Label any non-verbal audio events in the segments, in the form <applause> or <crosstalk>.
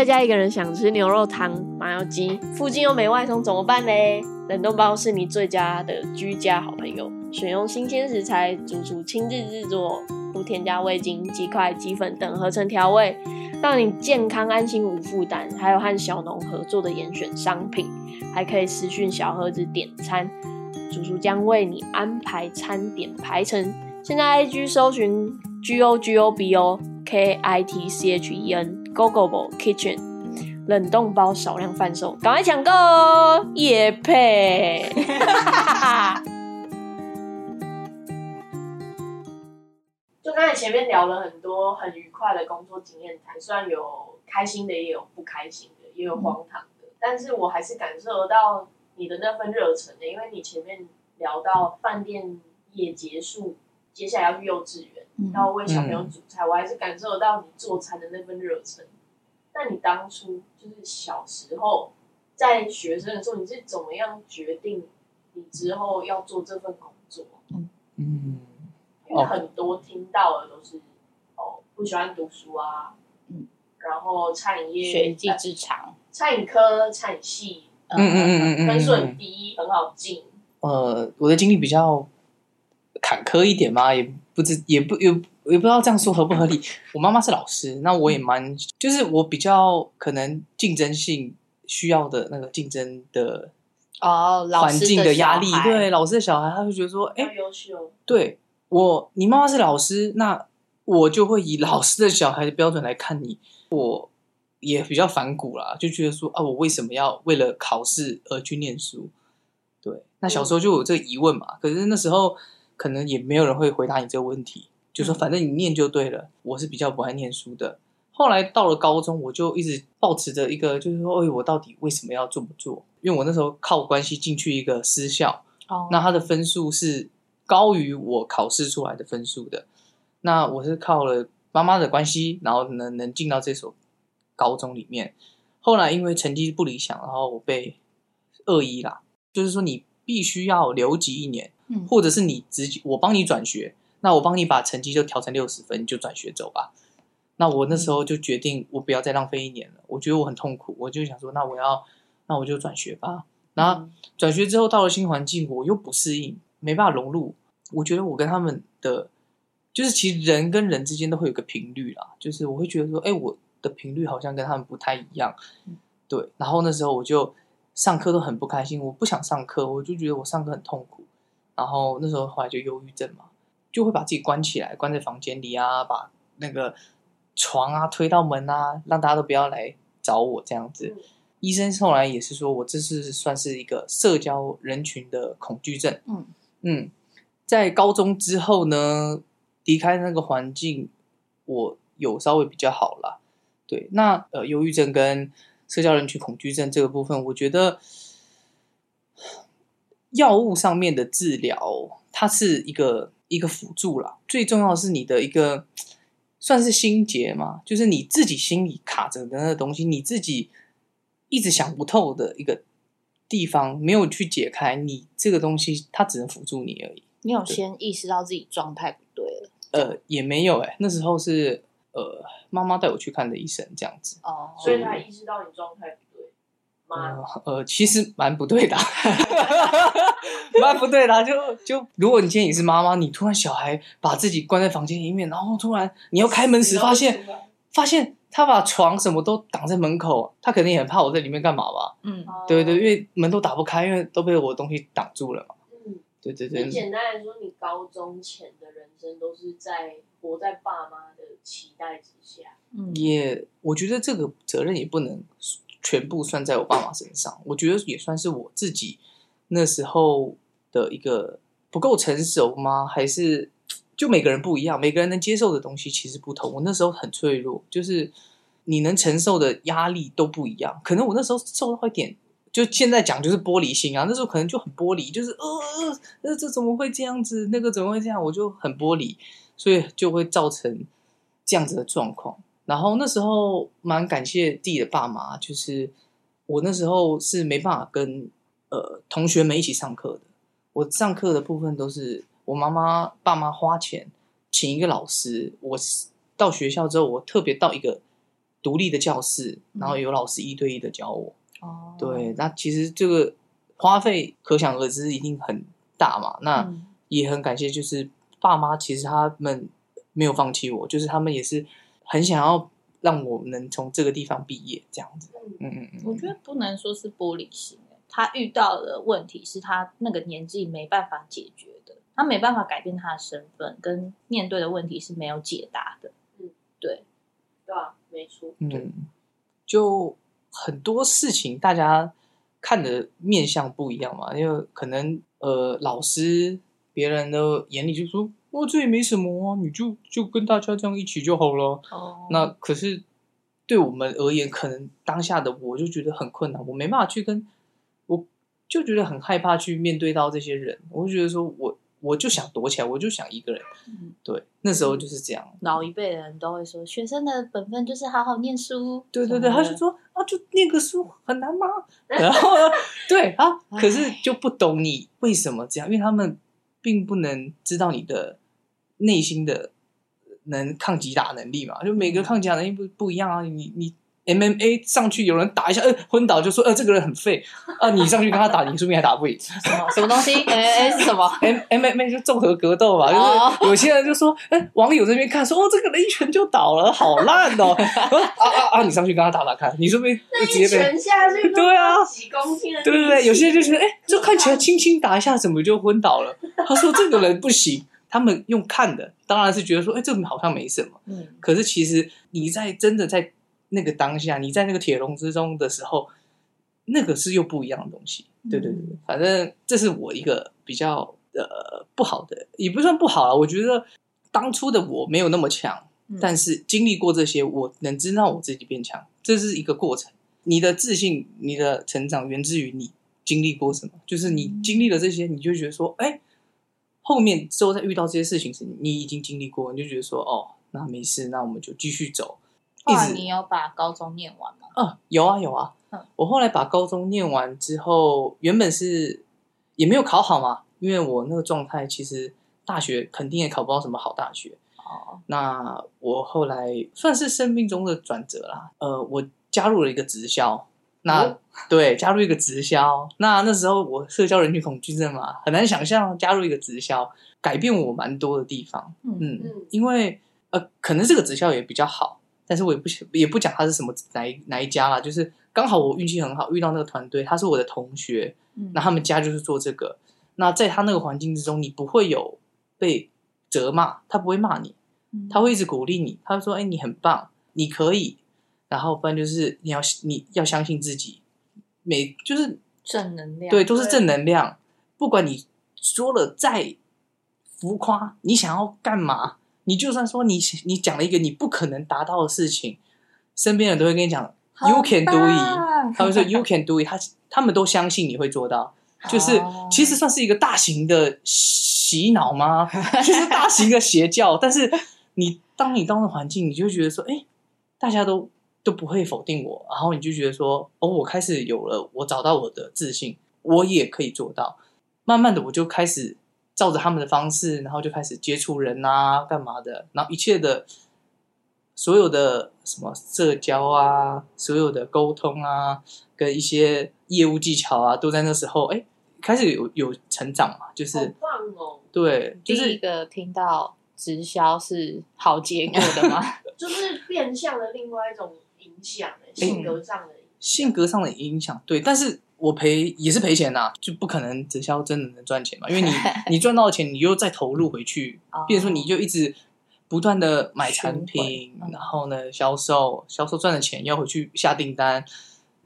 在家一个人想吃牛肉汤、麻油鸡，附近又没外送，怎么办呢？冷冻包是你最佳的居家好朋友，选用新鲜食材，主厨亲自制作，不添加味精、鸡块、鸡粉等合成调味，让你健康安心无负担。还有和小农合作的严选商品，还可以私讯小盒子点餐，主厨将为你安排餐点排程。现在 IG 搜寻 G O G O B O K I T C H E N Gogobo Kitchen 冷冻包少量贩售，赶快抢购哦！夜配。<laughs> 就刚才前面聊了很多很愉快的工作经验谈，虽然有开心的，也有不开心的，也有荒唐的，但是我还是感受到你的那份热忱的，因为你前面聊到饭店业结束，接下来要去幼稚园，然后为小朋友煮菜，我还是感受到你做餐的那份热忱。那你当初就是小时候在学生的时候，你是怎么样决定你之后要做这份工作？嗯，因为很多听到的都是哦，不喜欢读书啊，嗯，然后餐饮业学一技之长，餐饮科、餐饮系，嗯嗯嗯嗯分数很嗯，低，很好进。呃，我的经历比较坎坷一点嘛，也不知也不也也不知道这样说合不合理。我妈妈是老师，那我也蛮，就是我比较可能竞争性需要的那个竞争的哦，环境的压力对老师的小孩，他会觉得说，哎、要优秀，对我，你妈妈是老师，那我就会以老师的小孩的标准来看你。我也比较反骨啦，就觉得说啊，我为什么要为了考试而去念书？对，那小时候就有这个疑问嘛。可是那时候可能也没有人会回答你这个问题，就说反正你念就对了。我是比较不爱念书的。后来到了高中，我就一直保持着一个，就是说，哎，我到底为什么要这么做？因为我那时候靠关系进去一个私校，哦，那他的分数是高于我考试出来的分数的。那我是靠了妈妈的关系，然后能能进到这所高中里面。后来因为成绩不理想，然后我被恶意啦，就是说你必须要留级一年，嗯或者是你直接我帮你转学，那我帮你把成绩就调成六十分，你就转学走吧。那我那时候就决定，我不要再浪费一年了。我觉得我很痛苦，我就想说，那我要，那我就转学吧。然后转学之后到了新环境，我又不适应，没办法融入。我觉得我跟他们的，就是其实人跟人之间都会有个频率啦，就是我会觉得说，哎，我的频率好像跟他们不太一样，对。然后那时候我就上课都很不开心，我不想上课，我就觉得我上课很痛苦。然后那时候后来就忧郁症嘛，就会把自己关起来，关在房间里啊，把那个床啊推到门啊，让大家都不要来找我这样子。嗯医生后来也是说我这是算是一个社交人群的恐惧症。嗯嗯，在高中之后呢，离开那个环境，我有稍微比较好了。对，那呃，忧郁症跟社交人群恐惧症这个部分，我觉得药物上面的治疗，它是一个一个辅助啦。最重要的是你的一个算是心结嘛，就是你自己心里卡着的那个东西，你自己一直想不透的一个地方，没有去解开，你这个东西它只能辅助你而已。你有先意识到自己状态不对了呃，也没有哎、那时候是呃妈妈带我去看的医生这样子。哦，所以他意识到你状态不对吗？呃呃，其实蛮不对的啊，<laughs> 蛮不对的啊。就就，如果你今天也是妈妈，你突然小孩把自己关在房间里面，然后突然你要开门时发现发现他把床什么都挡在门口，他肯定也很怕我在里面干嘛吧？嗯对对，因为门都打不开，因为都被我的东西挡住了嘛。嗯，对对对，你简单来说，你高中前的人生都是在活在爸妈的期待之下。嗯也我觉得这个责任也不能全部算在我爸妈身上，我觉得也算是我自己那时候的一个不够成熟吗？还是就每个人不一样，每个人能接受的东西其实不同。我那时候很脆弱，就是你能承受的压力都不一样。可能我那时候受到一点，就现在讲就是玻璃心啊，那时候可能就很玻璃，就是呃呃这怎么会这样子？那个怎么会这样？我就很玻璃，所以就会造成这样子的状况。然后那时候蛮感谢自己的爸妈，就是我那时候是没办法跟呃同学们一起上课的，我上课的部分都是我妈妈爸妈花钱请一个老师，我到学校之后，我特别到一个独立的教室，嗯然后有老师一对一的教我。哦，对，那其实这个花费可想而知，一定很大嘛。那嗯也很感谢，就是爸妈，其实他们没有放弃我，就是他们也是很想要让我能从这个地方毕业，这样子。嗯嗯嗯嗯，我觉得不能说是玻璃心，欸他遇到的问题是他那个年纪没办法解决的，他没办法改变他的身份，跟面对的问题是没有解答的。嗯，对，对啊，没错，嗯，就很多事情大家看的面相不一样嘛，因为可能呃老师别人的眼里就说哦这也没什么啊，你就就跟大家这样一起就好了。哦那可是对我们而言，可能当下的我就觉得很困难，我没办法去跟，我就觉得很害怕去面对到这些人，我就觉得说我我就想躲起来，我就想一个人。嗯对，那时候就是这样。老一辈的人都会说，学生的本分就是好好念书。对对对，他就说啊，就念个书很难吗？<laughs> 然后呢，对啊，可是就不懂你为什么这样，因为他们并不能知道你的内心的能抗击打能力嘛，就每个抗击打能力不不一样啊。你你 MMA 上去有人打一下，呃，昏倒就说呃这个人很废啊，你上去跟他打，你说不定还打不赢。<laughs> 什么什么东西？<laughs> 哎哎是什么？M M M A 就综合格斗嘛，哦就是有些人就说，哎、网友这边看说，哦，这个人一拳就倒了，好烂哦。<laughs> 啊啊啊，你上去跟他打打看，你说不定那直接被。对啊，几公斤的，对对对，有些人就觉得，哎、这看起来轻轻打一下，怎么就昏倒了？他说这个人不行。他们用看的，当然是觉得说，哎、这个好像没什么。嗯，可是其实你在真的在那个当下，你在那个铁笼之中的时候，那个是又不一样的东西。对对对，对反正这是我一个比较呃不好的，也不算不好啊。我觉得当初的我没有那么强，嗯但是经历过这些，我能知道我自己变强，这是一个过程。你的自信、你的成长源自于你经历过什么，就是你经历了这些，你就觉得说，哎，后面之后再遇到这些事情时，你已经经历过，你就觉得说，哦，那没事，那我们就继续走。一直后来你有把高中念完吗？啊，有啊有啊嗯。我后来把高中念完之后，原本是也没有考好嘛，因为我那个状态其实大学肯定也考不到什么好大学。哦，那我后来算是生命中的转折啦，呃，我加入了一个直销。那、哦对，加入一个直销。那那时候我社交人群恐惧症嘛，很难想象加入一个直销改变我蛮多的地方。嗯因为呃，可能这个直销也比较好，但是我也不也不讲它是什么哪一哪一家啦，就是刚好我运气很好，遇到那个团队，他是我的同学，嗯那他们家就是做这个。那在他那个环境之中，你不会有被责骂，他不会骂你，嗯他会一直鼓励你，他会说：“哎、你很棒，你可以。”然后不然就是你要你要相信自己，每就是正能量，对，都是正能量。不管你说了再浮夸，你想要干嘛？你就算说你你讲了一个你不可能达到的事情，身边人都会跟你讲 “You can do it”，他会说 “You can do it”，他他们都相信你会做到。就是哦其实算是一个大型的洗脑吗？就是大型的邪教。但是你当你到了环境，你就觉得说，哎，大家都都不会否定我，然后你就觉得说，哦，我开始有了，我找到我的自信，我也可以做到。慢慢的，我就开始照着他们的方式，然后就开始接触人啊，干嘛的，然后一切的所有的什么社交啊，所有的沟通啊，跟一些业务技巧啊，都在那时候哎开始有有成长嘛，就是、棒哦！对，就第一是个听到直销是好结果的吗？<laughs> 就是变相的另外一种影响，欸性格上的影响。性格上的影响，对，但是我赔也是赔钱呐、就不可能直销真的能赚钱嘛，因为你 <laughs> 你赚到的钱，你又再投入回去，哦。比如说你就一直不断的买产品，嗯。然后呢销售，销售赚的钱要回去下订单，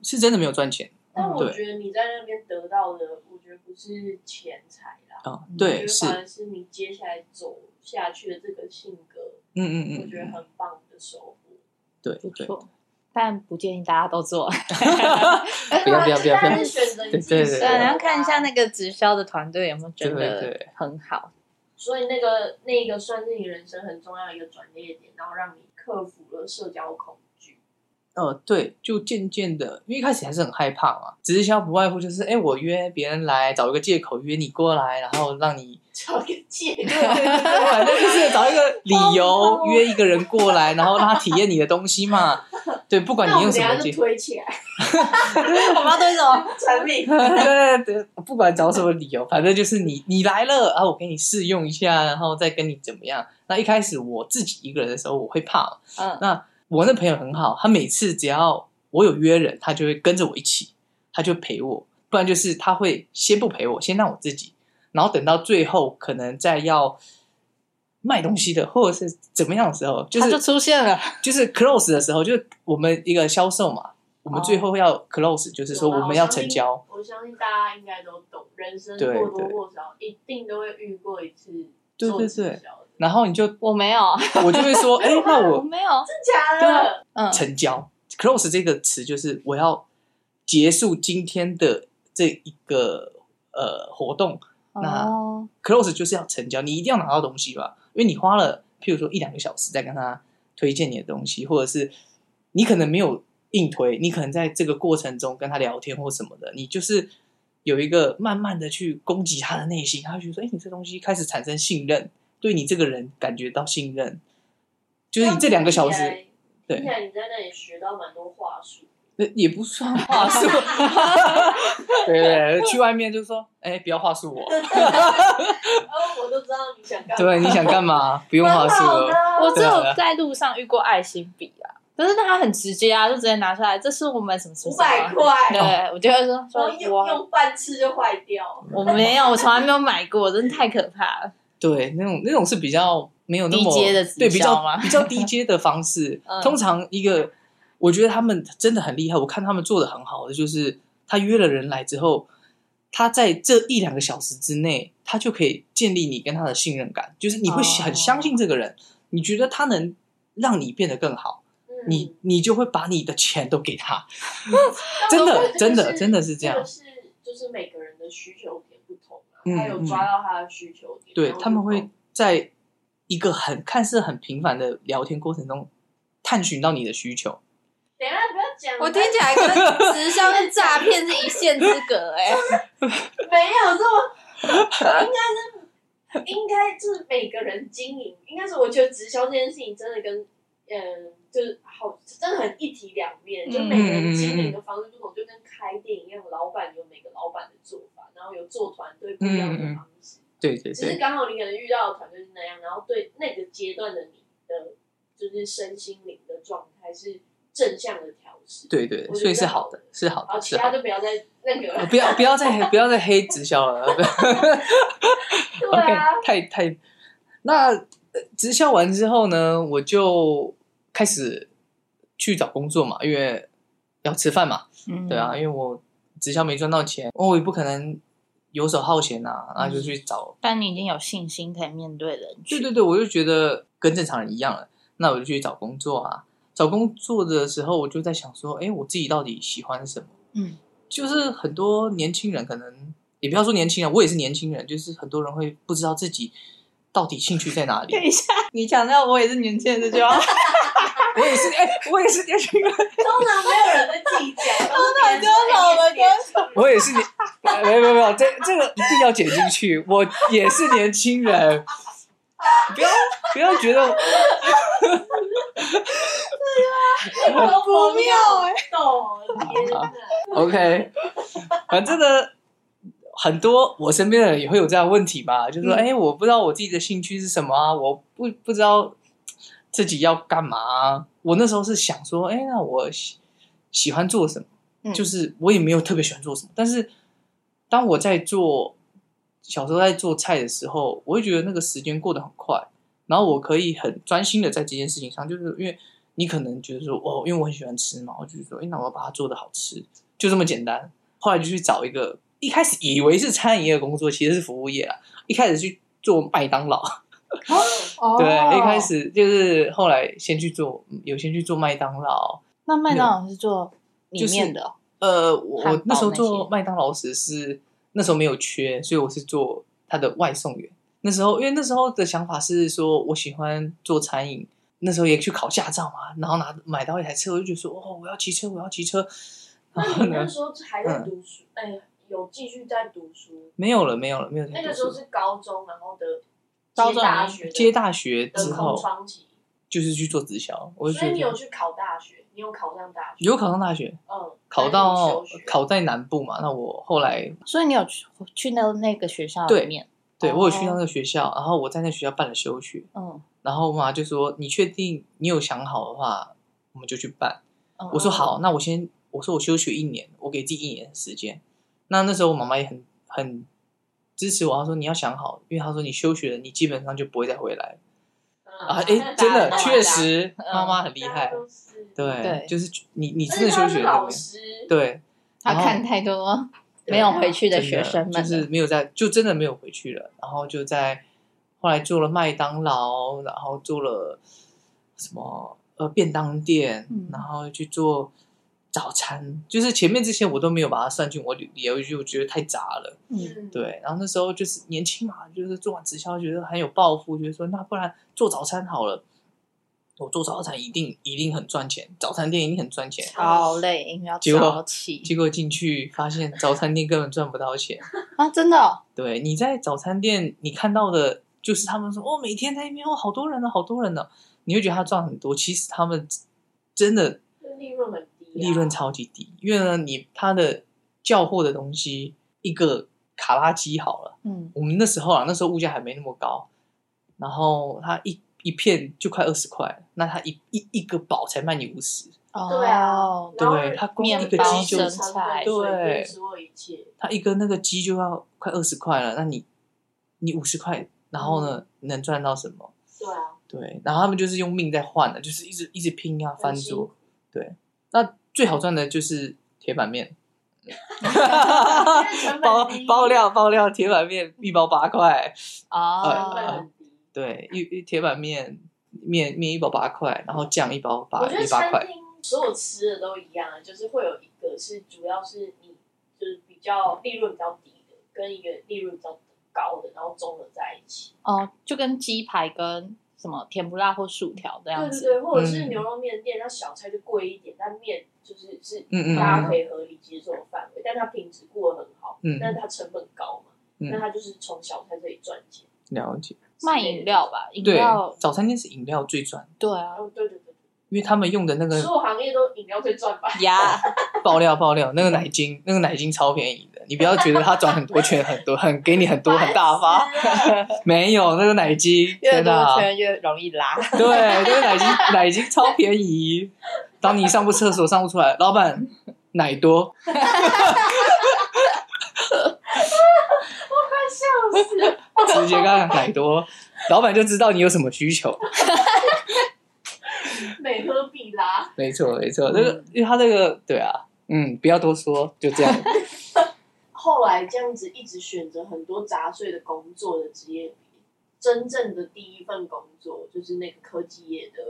是真的没有赚钱。但我觉得你在那边得到的，我觉得不是钱财啦，啊、嗯对，是，反而是你接下来走下去的这个性格，嗯嗯嗯，我觉得很棒的收获。对对，不错，但不建议大家都做。<laughs> 不要不要不要不要但是，选择你自己对对对，适合你要看一下那个直销的团队有没有觉对得对很好。所以那个那个算是你人生很重要的一个转捩点，然后让你克服了社交恐惧。呃，对，就渐渐的，因为一开始还是很害怕嘛。直销不外乎就是，哎，我约别人来，找一个借口约你过来，然后让你找一个借口，<laughs> 反正就是找一个理由约一个人过来，然后让他体验你的东西嘛。<laughs> 对，不管你用什么借口，推起来，<laughs> 我们要推什么产品？对对，不管找什么理由，反正就是你你来了然啊，我给你试用一下，然后再跟你怎么样。那一开始我自己一个人的时候，我会怕。嗯，那我那朋友很好，他每次只要我有约人，他就会跟着我一起，他就陪我。不然就是他会先不陪我，先让我自己，然后等到最后可能再要卖东西的或者是怎么样的时候，就是他就出现了。就是 close 的时候，就是我们一个销售嘛，我们最后要 close，就是说我们要成交。我相信大家应该都懂，人生对或多对或少一定都会遇过一次对对对然后你就 <laughs> 我没有，我就会说，哎，那我 <laughs> 我没有。真假的？嗯，成交 close 这个词就是我要结束今天的这一个呃活动。那哦 close 就是要成交，你一定要拿到东西吧，因为你花了譬如说一两个小时在跟他推荐你的东西，或者是你可能没有硬推，你可能在这个过程中跟他聊天或什么的，你就是有一个慢慢的去攻击他的内心，他会觉得说，哎，你这东西开始产生信任，对你这个人感觉到信任，就是你这两个小时，对听起来你在那里学到蛮多话术。那也不算话术，对去外面就说，哎，不要话术我，哦，<laughs> 我都知道你想干嘛。对，你想干嘛？<laughs> 不用话术了。我只有在路上遇过爱心笔啊，可是他很直接啊，就直接拿出来，这是我们什么什么五百块，对，我就会说说用用半次就坏掉。我没有，我从来没有买过，真的太可怕了。对，那种那种是比较没有那么低阶的对，比较比较低阶的方式。<laughs> 嗯通常一个，我觉得他们真的很厉害，我看他们做的很好的，就是他约了人来之后，他在这一两个小时之内，他就可以建立你跟他的信任感，就是你会哦很相信这个人，你觉得他能让你变得更好，嗯你你就会把你的钱都给他，<laughs> 真的真的真的是这样。是就是每个人的需求他有抓到他的需求点，对然后就他们会在一个很看似很平凡的聊天过程中，探寻到你的需求。等下不要讲，我听起来跟直销跟诈骗是一线之隔哎、没有这么，应该是应该就是每个人经营，应该是我觉得直销这件事情真的跟嗯，就是好，真的很一体两面，就每个人经营的方式不同，就跟开店一样，老板有每个老板的做法，然后有做团队不一样的方式。对对对，只是刚好你可能遇到的团队是那样，然后对那个阶段的你的就是身心灵的状态是正向的调试。对对，所以是好的，是好好，的，其。他就不要再 <laughs> 那个了。不要不要再不要再黑直销了。<laughs> <laughs> 对 OK，啊，太太。那呃直销完之后呢，我就开始去找工作嘛，因为要吃饭嘛。嗯对啊，因为我直销没赚到钱，我也不可能游手好闲呐、那就去找但你已经有信心可以面对人群。对对对，我就觉得跟正常人一样了，那我就去找工作啊。找工作的时候，我就在想说，哎，我自己到底喜欢什么？嗯，就是很多年轻人可能，也不要说年轻人，我也是年轻人，就是很多人会不知道自己到底兴趣在哪里。等一下，你强调我也是年轻人这句话，我也是，哎，我也是年轻人，通常没有人在自己讲，通常只有老的跟我也是年，没有没有没有，这这个一定要剪进去，我也是年轻人。不要不要觉得我很不妙哎懂，天哪！<laughs> OK，反正呢，很多我身边的人也会有这样的问题嘛，就是说，嗯哎、我不知道我自己的兴趣是什么啊，我不不知道自己要干嘛啊、我那时候是想说，哎，那我喜喜欢做什么？嗯就是我也没有特别喜欢做什么，但是当我在做小时候在做菜的时候，我会觉得那个时间过得很快，然后我可以很专心的在这件事情上，就是因为你可能觉得说，哦，因为我很喜欢吃嘛，我就是说，哎，那我要把它做的好吃，就这么简单。后来就去找一个，一开始以为是餐饮业的工作，其实是服务业啊。一开始去做麦当劳，<laughs> 哦对，一开始就是后来先去做，有先去做麦当劳。那麦当劳是做里面的哦，呃，我那时候做麦当劳时是那时候没有缺，所以我是做他的外送员。那时候因为那时候的想法是说我喜欢做餐饮，那时候也去考驾照嘛，然后拿买到一台车，我就觉得说哦，我要骑车，我要骑车。那你那，时候还在读书，哎、有继续在读书。没有了，没有了，没有。那个时候是高中，然后的高中接大学接大学之后，就是去做直销，我就所以你有去考大学，你有考上大学，有考上大学，嗯，考到考在南部嘛。那我后来所以你有去去那那个学校对里面？对我有去哦到那个学校，然后我在那学校办了休学，嗯，然后我妈就说：“你确定你有想好的话，我们就去办。”嗯我说好，那我先我说我休学一年，我给自己一年的时间。那那时候我妈妈也很很支持我，他说你要想好，因为他说你休学了，你基本上就不会再回来嗯啊。诶，真的确实，嗯妈妈很厉害，对，对就是你你真的休学了对，他看太多没有回去的学生们，就是没有在，就真的没有回去了。然后就在后来做了麦当劳，然后做了什么呃便当店，嗯然后去做早餐。就是前面这些我都没有把它算进我履历，我就觉得太杂了。嗯，对，然后那时候就是年轻嘛，就是做完直销，觉得很有抱负，觉得说那不然做早餐好了。我做早餐一定一定很赚钱，早餐店一定很赚钱。超累，因为要结果早起结果进去发现早餐店根本赚不到钱。啊，真的哦，对，你在早餐店你看到的，就是他们说哦，每天在那边哦，好多人呢，好多人呢，你会觉得他赚很多，其实他们真的利润很利润超级低，因为呢，你他的叫货的东西一个卡拉鸡好了，嗯，我们那时候啊，那时候物价还没那么高，然后它一一片就快二十块，那他一一一个堡才卖你五十，对啊哦，对它光一个包鸡就对他一个那个鸡就要快二十块了，那你你五十块，然后呢能赚到什么？对啊，对，然后他们就是用命在换的，就是一直一直拼啊，翻桌。对，那最好赚的就是铁板面，<laughs> 包 <laughs> 包料包料铁板面一包八块，成哦本，很低。对，一一铁板面面面一包八块，然后酱一包八我觉得一八块，餐厅所有吃的都一样，就是会有一个是主要是你就是比较利润比较低的，跟一个利润比较高的，然后综合在一起。哦，就跟鸡排跟什么甜不辣或薯条这样子，对对对，或者是嗯牛肉面店，那小菜就贵一点，但面就是是嗯嗯大家可以合理接受的范围，但它品质过得很好，嗯但是它成本高嘛，嗯那它就是从小菜这里赚钱。了解。卖饮料吧，饮对料，早餐店是饮料最赚，对啊，哦，对对对因为他们用的那对，个所有行业都饮料最赚吧？呀，<laughs> 爆料爆料，那个奶精那个奶精超便宜的，你不要觉得他转很多圈很多很给你很多 <laughs> 很大发，<laughs> 没有那个奶精越多圈越容易拉，对，那个奶精奶精超便宜。当你上不厕所上不出来，老板奶多，我快笑死了！直接跟他奶多，老板就知道你有什么需求。<laughs> 美喝必拉。没错没错，那个因为他那个对啊，嗯，不要多说，就这样。<laughs> 后来这样子一直选择很多杂碎的工作的职业，真正的第一份工作就是那个科技业的。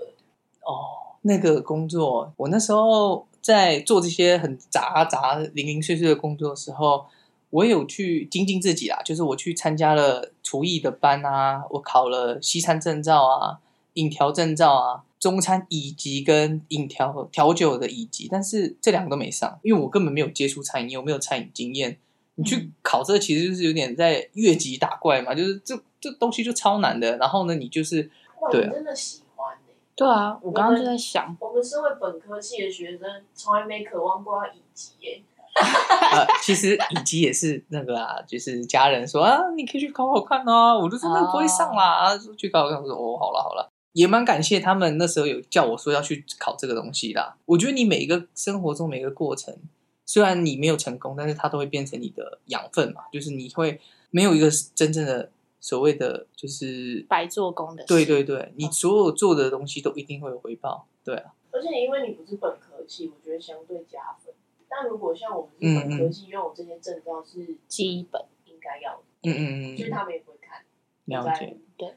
哦，那个工作，我那时候在做这些很杂杂、零零碎碎的工作的时候，我有去精进自己啦。就是我去参加了厨艺的班啊，我考了西餐证照啊、饮调证照啊、中餐乙级跟饮调调酒的乙级，但是这两个都没上，因为我根本没有接触餐饮业，我没有餐饮经验。你去嗯考这个其实就是有点在越级打怪嘛，就是这这东西就超难的。然后呢，你就是哇，对啊你真的喜欢呢、对啊，我刚刚就在想，我们身为本科系的学生，从来没渴望过要乙级耶、<laughs> 呃，其实乙级也是那个啊，就是家人说啊，你可以去考考看啊，我就真的不会上啦，啊，说去考考看，我说哦，好了好了，也蛮感谢他们那时候有叫我说要去考这个东西啦。我觉得你每一个生活中每一个过程，虽然你没有成功，但是它都会变成你的养分嘛，就是你会没有一个真正的所谓的就是白做工的，对对对，你所有做的东西都一定会有回报，对啊，而且因为你不是本科系，我觉得相对加分。但如果像我们是本科系，拥有这些证照是基本，应该要的，嗯嗯嗯，就是他们也不会看。了解对，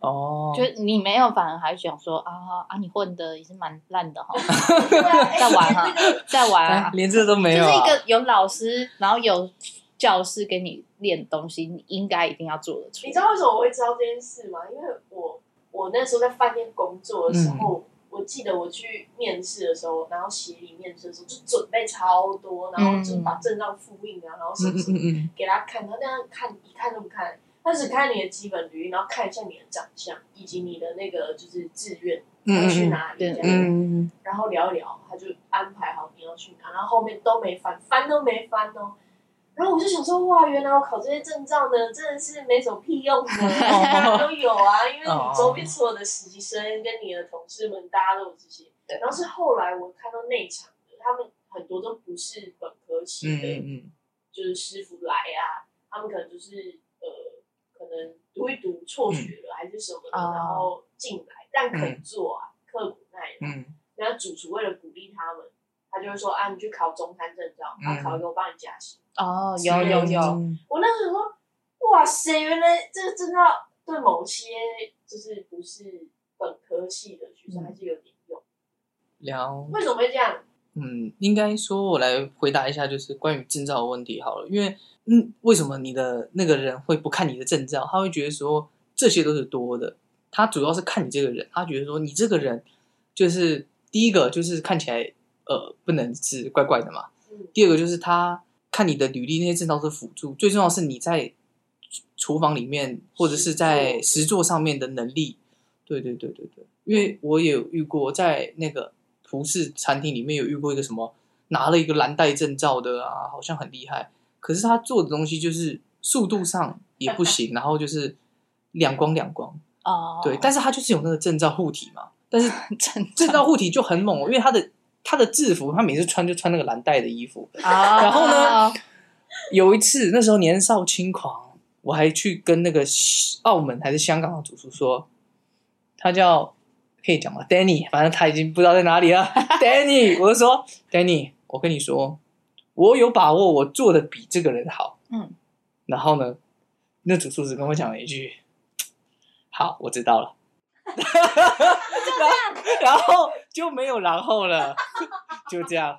哦，<laughs> 就你没有，反而还想说啊啊，你混的也是蛮烂的哈，<laughs> 在玩啊在玩啊，哎连这都没有、啊，就是一个有老师，然后有教室给你练东西，你应该一定要做得出。你知。道为什么我会知道这件事吗？因为我我那时候在饭店工作的时嗯。候，我记得我去面试的时候，然后协理面试的时候就准备超多，然后就把证照复印啊，然后什嗯么什么给他看，他那样看一看都不看，他只看你的基本履历，然后看一下你的长相以及你的那个就是志愿嗯要去嗯哪里这样，嗯然后聊一聊，他就安排好你要去哪，然后后面都没翻，翻都没翻哦。然后我就想说，哇，原来我考这些证照呢，真的是没什么屁用的，<laughs> 大家都有啊，因为你周边所有的实习生跟你的同事们，大家都有这些。对。然后是后来我看到内场的，他们很多都不是本科系嗯的，嗯。就是师傅来啊，他们可能就是能读一读辍学了、还是什么的，哦然后进来，但肯做啊，刻苦耐劳。嗯然后主厨为了鼓励他们，他就会说啊，你去考中餐证照，嗯他考一个我帮你加薪。哦，有有有，嗯我那时候说，哇塞，原来这个证照对某些就是不是本科系的学生嗯还是有点用。聊为什么会这样？嗯，应该说，我来回答一下，就是关于证照的问题好了。因为，嗯，为什么你的那个人会不看你的证照？他会觉得说这些都是多的。他主要是看你这个人，他觉得说你这个人就是第一个就是看起来呃不能是怪怪的嘛。嗯，第二个就是他看你的履历那些证照是辅助，最重要是你在厨房里面或者是在实作上面的能力。对对对对对，因为我也有遇过在那个葡式餐厅里面有遇过一个什么拿了一个蓝带证照的啊，好像很厉害，可是他做的东西就是速度上也不行，<laughs> 然后就是两光两光，哦，对，但是他就是有那个证照护体嘛，但是 <laughs> 真证照护体就很猛哦，因为他的他的制服，他每次穿就穿那个蓝带的衣服，啊，<laughs> 然后呢，有一次那时候年少轻狂，我还去跟那个澳门还是香港的主厨说，他叫可以讲吗？Danny，反正他已经不知道在哪里了。Danny，我就说 Danny，我跟你说，我有把握，我做的比这个人好。嗯，然后呢，那主厨只跟我讲了一句：“ <tsk> 好，我知道了。<laughs> ”然后就没有然后了，<laughs> 就这样。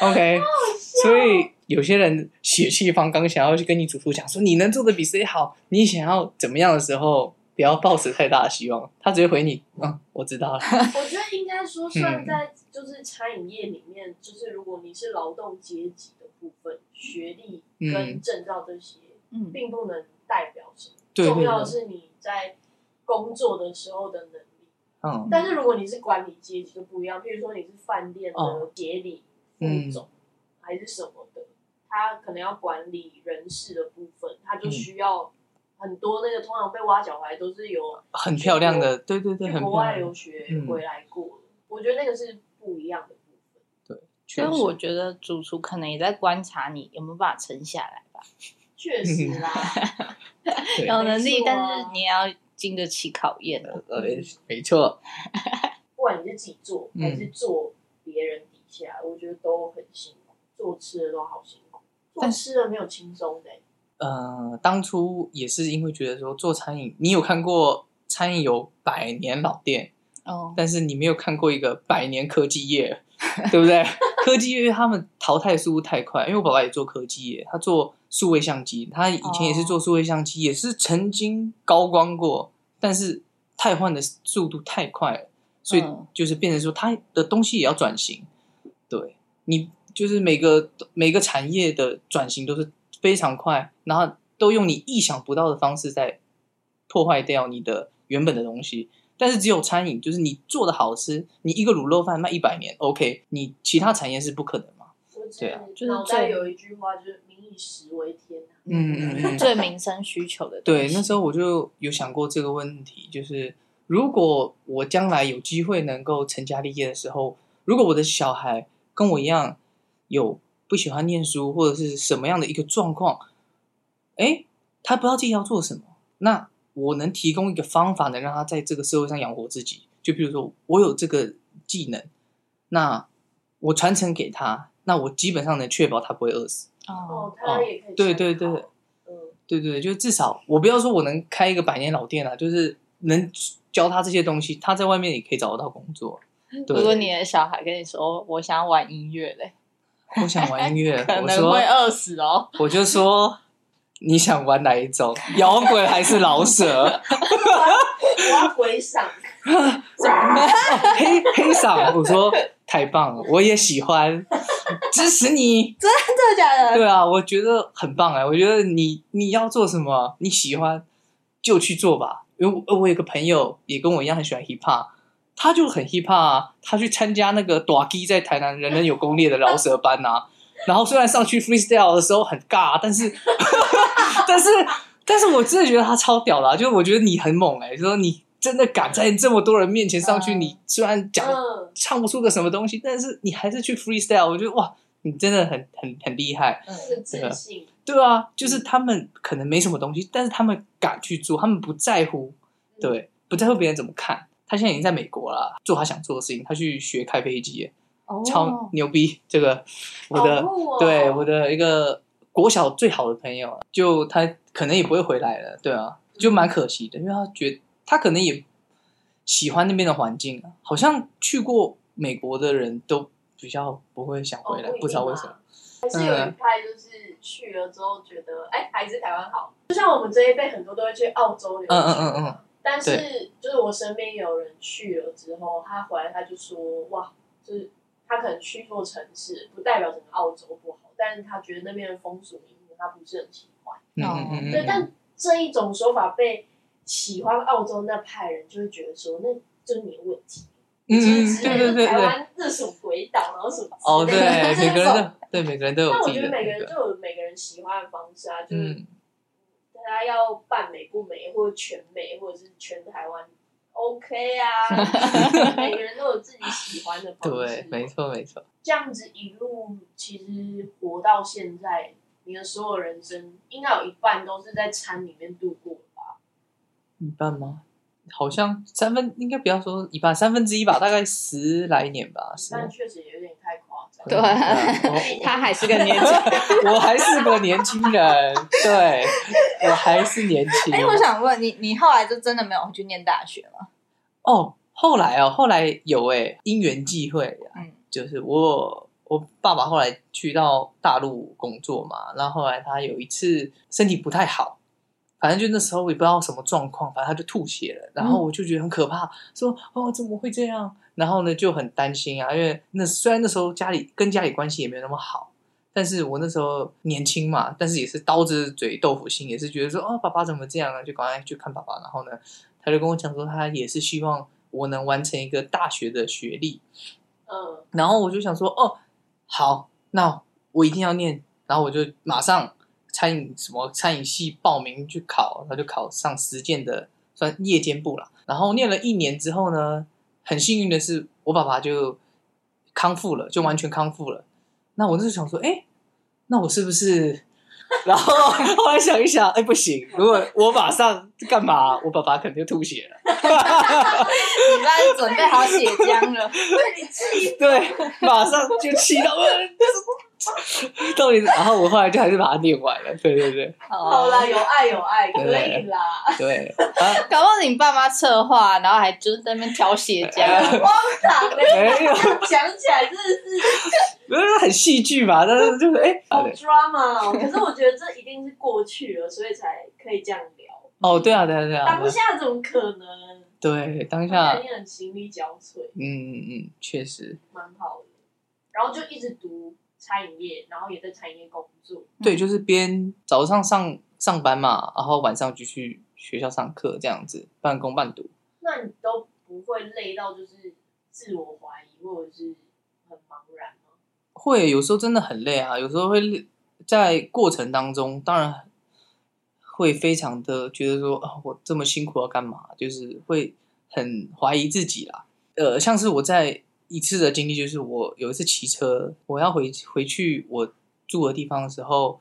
OK，所以有些人血气方刚，想要去跟你主厨讲说你能做的比谁好，你想要怎么样的时候，不要抱持太大的希望，他直接回你，嗯，我知道了。<laughs> 我觉得应该说算嗯。在就是餐饮业里面，就是如果你是劳动阶级的部分，学历跟嗯证照这些，嗯，并不能代表什么，重要的是你在工作的时候的能力。嗯。但是如果你是管理阶级就不一样，譬如说你是饭店的哦协理、副嗯。总、还是什么的，他可能要管理人事的部分，他就嗯。需要很多那个通常被挖脚踝都是有很漂亮的，对对对，去国外留学嗯回来过的，我觉得那个是不一样的部分。对所以我觉得主厨可能也在观察你有没有办法撑下来吧，<laughs> 确实啦，<laughs> 有能力，啊但是你也要经得起考验啊。呃，没错，<laughs> 不管你是自己做嗯还是做别人底下，我觉得都很辛苦，做吃的都好辛苦，做但吃的没有轻松的欸、呃，当初也是因为觉得说做餐饮，你有看过餐饮有百年老店，哦，但是你没有看过一个百年科技业，<laughs> 对不对？科技业他们淘汰速度太快，因为我爸爸也做科技业，他做数位相机，他以前也是做数位相机，也是曾经高光过，但是汰换的速度太快了，所以嗯就是变成说他的东西也要转型。对你就是每个每个产业的转型都是非常快，然后都用你意想不到的方式在破坏掉你的原本的东西。但是只有餐饮，就是你做的好吃，你一个卤肉饭卖一百年，OK，你其他产业是不可能嘛？对啊就是脑袋最有一句话，就是“民以食为天”啊。嗯嗯嗯 <laughs> 最民生需求的东对，那时候我就有想过这个问题，就是如果我将来有机会能够成家立业的时候，如果我的小孩跟我一样有不喜欢念书或者是什么样的一个状况，哎，他不知道自己要做什么，那我能提供一个方法，能让他在这个社会上养活自己。就比如说，我有这个技能，那我传承给他，那我基本上能确保他不会饿死。哦哦，，他也可以对对对，嗯，对对，对，就至少我不要说我能开一个百年老店啊，就是能教他这些东西，他在外面也可以找得到工作。如果你的小孩跟你说我想要玩音乐嘞，我想玩音乐，<laughs> 可我说能会饿死哦。我就说你想玩哪一种，摇滚还是老舍？<laughs> 我要回赏。<laughs> 黑黑嗓，我说太棒了，我也喜欢，支持你。真的假的？对啊，我觉得很棒哎，我觉得你你要做什么，你喜欢就去做吧。因为我我有个朋友也跟我一样很喜欢 hip hop，他就很 hip hop，啊他去参加那个短 G 在台南人人有攻略的饶舌班呐、<laughs> 然后虽然上去 freestyle 的时候很尬，但是 <laughs> 但是但是我真的觉得他超屌啦、就是我觉得你很猛哎、就说你真的敢在这么多人面前上去，嗯。你虽然讲嗯，唱不出个什么东西，但是你还是去 freestyle，我觉得哇，你真的很很很厉害。嗯这个自信，对啊，就是他们可能没什么东西，但是他们敢去做，他们不在乎，对，不在乎别人怎么看。他现在已经在美国了，做他想做的事情，他去学开飞机，哦超牛逼。这个我的、对我的一个国小最好的朋友，就他可能也不会回来了，对啊，就蛮可惜的，因为他觉得他可能也喜欢那边的环境啊，好像去过美国的人都比较不会想回来，哦不不知道为什么。啊还是有一派就是去了之后觉得，哎、还是台湾好。就像我们这一辈很多都会去澳洲留学，嗯嗯嗯嗯。但是就是我身边有人去了之后，他回来他就说，哇，就是他可能去错城市，不代表整个澳洲不好，但是他觉得那边的风俗民情他不是很喜欢。嗯嗯嗯嗯，对，但这一种说法被喜欢澳洲那派人就会觉得说，那就是你的问题。嗯嗯，对对对对，台湾这属鬼岛，然后什么哦，对，<laughs> 每个人都对每个人都有但我觉得每个人那个，就有每个人喜欢的方式啊，就是嗯，他要扮美不美，或者全美，或者是全台湾，OK 啊，<laughs> 每个人都有自己喜欢的方式。对，没错没错。这样子一路其实活到现在，你的所有人生应该有一半都是在餐里面度过的吧？一半吗？好像三分，应该不要说一半，三分之一吧，大概十来年吧。十但确实有点太。对嗯他还是个年轻。我 <laughs> 我还是个年轻人，对我还是年轻。哎，我想问你，你后来就真的没有去念大学吗？哦，后来哦，后来有哎，因缘际会啊，嗯就是我我爸爸后来去到大陆工作嘛，然后后来他有一次身体不太好，反正就那时候我也不知道什么状况，反正他就吐血了，然后我就觉得很可怕，说哦怎么会这样？然后呢就很担心啊，因为那虽然那时候家里跟家里关系也没有那么好。但是我那时候年轻嘛，但是也是刀子嘴豆腐心，也是觉得说，哦，爸爸怎么这样啊？就赶快去看爸爸。然后呢，他就跟我讲说，他也是希望我能完成一个大学的学历。嗯，然后我就想说，哦，好，那我一定要念。然后我就马上餐饮什么餐饮系报名去考，然后就考上实践的算夜间部了。然后念了一年之后呢，很幸运的是，我爸爸就康复了，就完全康复了。那我那时候想说，哎，那我是不是？然后后来想一想，哎，不行，如果我马上干嘛，我爸爸肯定就吐血了。你那是准备好血浆了。<laughs> 对你气对，马上就气到，呃 <laughs> 到底是，然后我后来就还是把它念完了。对对对 <laughs> 好啦，有爱有爱，可以啦。对，<laughs> 啊，搞不好你爸妈策划，然后还就是在那边调血浆。荒唐的，没有，讲起来真的是没有很戏剧嘛，但是就是哎，好 drama 哦。可是我觉得这一定是过去了，所以才可以这样聊。哦，对啊，对啊，对啊，当下怎么可能？对，当下，你很心力交瘁，嗯嗯嗯，确实，蛮好的。然后就一直读餐饮业，然后也在餐饮业工作。对，就是边早上上上班嘛，然后晚上就去学校上课，这样子半工半读。那你都不会累到就是自我怀疑，或者是很茫然吗？会有时候真的很累啊，有时候会在过程当中，当然会非常的觉得说啊，我这么辛苦要干嘛？就是会很怀疑自己啦。呃，像是我在一次的经历，就是我有一次骑车，我要回回去我住的地方的时候，